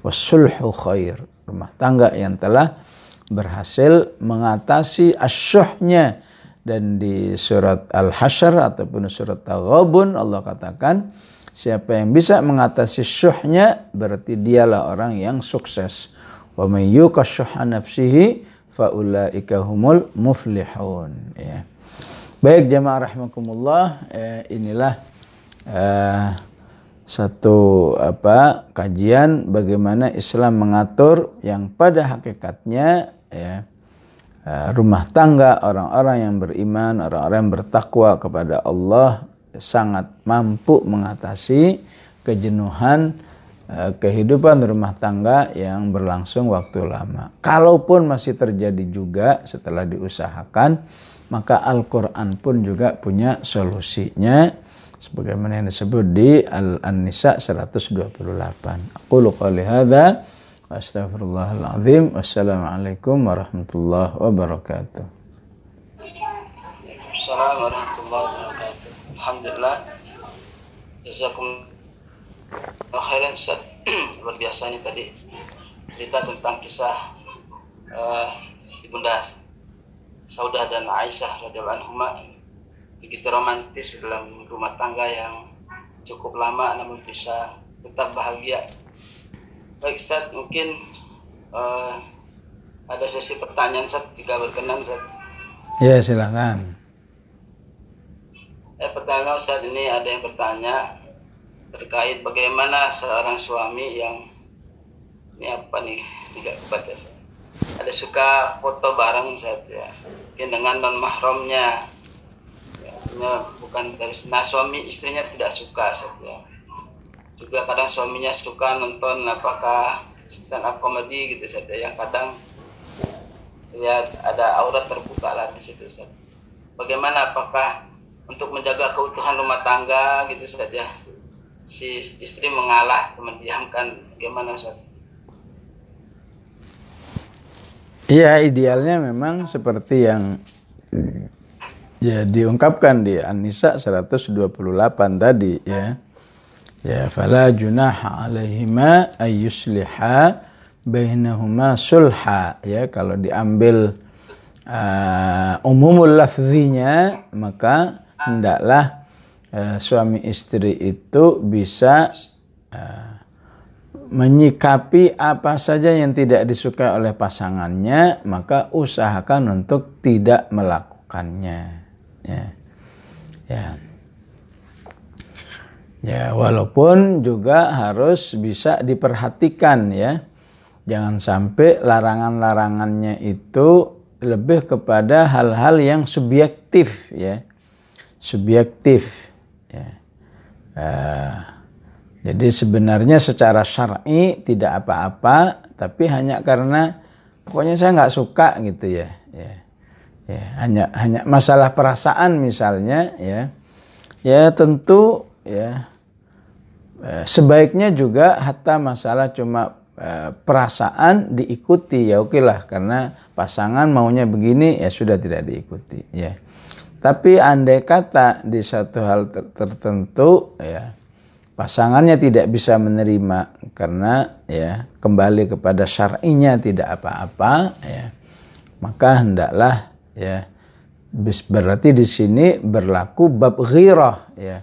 Wasulhu khair, rumah tangga yang telah berhasil mengatasi asyuhnya dan di surat Al-Hasyr ataupun surat Taghabun Allah katakan siapa yang bisa mengatasi syuhnya berarti dialah orang yang sukses. Wa may yuqashuha nafsihi faulaika humul muflihun ya. Baik jemaah rahimakumullah eh, inilah eh, satu apa kajian bagaimana Islam mengatur yang pada hakikatnya ya rumah tangga orang-orang yang beriman, orang-orang yang bertakwa kepada Allah sangat mampu mengatasi kejenuhan Eh, kehidupan rumah tangga yang berlangsung waktu lama. Kalaupun masih terjadi juga setelah diusahakan, maka Al-Quran pun juga punya solusinya sebagaimana yang disebut di Al-Nisa 128. Aku qali hadza wa astaghfirullahalazim. Wassalamualaikum warahmatullahi wabarakatuh. Assalamualaikum warahmatullahi wabarakatuh. Alhamdulillah. Jazakum khairan Ustaz. Luar biasanya tadi cerita tentang kisah uh, Ibunda Saudah dan Aisyah radhiyallahu anhuma begitu romantis dalam rumah tangga yang cukup lama namun bisa tetap bahagia. Baik Ustaz, mungkin uh, ada sesi pertanyaan Ustaz jika berkenan Ustaz. Ya, silakan. Eh, pertanyaan Ustaz ini ada yang bertanya terkait bagaimana seorang suami yang ini apa nih tidak kebaca ada suka foto bareng saja ya mungkin dengan non mahramnya ya, bukan dari nah suami istrinya tidak suka saja ya. Juga kadang suaminya suka nonton apakah stand up comedy gitu saja yang kadang ya ada aurat terbuka lah di situ saja bagaimana apakah untuk menjaga keutuhan rumah tangga gitu saja si istri mengalah mendiamkan gimana Ustaz? Iya idealnya memang seperti yang ya diungkapkan di An-Nisa 128 tadi ya. Ya fala junaha alaihima ayyusliha bainahuma sulha. Ya kalau diambil uh, umumul lafzinya maka hendaklah uh, suami istri itu bisa uh, menyikapi apa saja yang tidak disukai oleh pasangannya, maka usahakan untuk tidak melakukannya. Ya, ya, ya. Walaupun juga harus bisa diperhatikan ya, jangan sampai larangan-larangannya itu lebih kepada hal-hal yang subjektif ya, subjektif Uh, jadi sebenarnya secara syar'i tidak apa-apa, tapi hanya karena pokoknya saya nggak suka gitu ya. ya. Ya, hanya hanya masalah perasaan misalnya ya. Ya tentu ya eh, sebaiknya juga hatta masalah cuma eh, perasaan diikuti ya oke lah karena pasangan maunya begini ya sudah tidak diikuti ya. Tapi andai kata di satu hal ter tertentu ya pasangannya tidak bisa menerima karena ya kembali kepada syar'inya tidak apa-apa ya maka hendaklah ya berarti di sini berlaku bab ghirah ya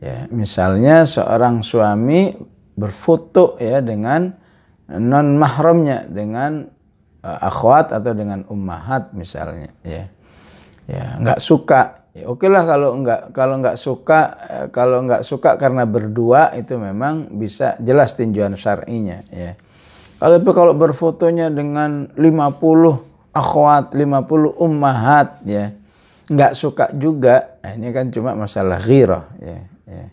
ya misalnya seorang suami berfoto ya dengan non mahramnya dengan uh, akhwat atau dengan ummahat misalnya ya ya nggak suka ya oke lah kalau nggak kalau nggak suka eh, kalau nggak suka karena berdua itu memang bisa jelas tinjauan syar'inya ya kalau kalau berfotonya dengan 50 akhwat, 50 ummahat ya. Nggak suka juga. Nah, ini kan cuma masalah ghirah ya, ya.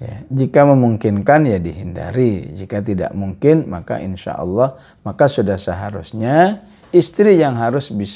Ya, jika memungkinkan ya dihindari. Jika tidak mungkin maka insya Allah maka sudah seharusnya istri yang harus bisa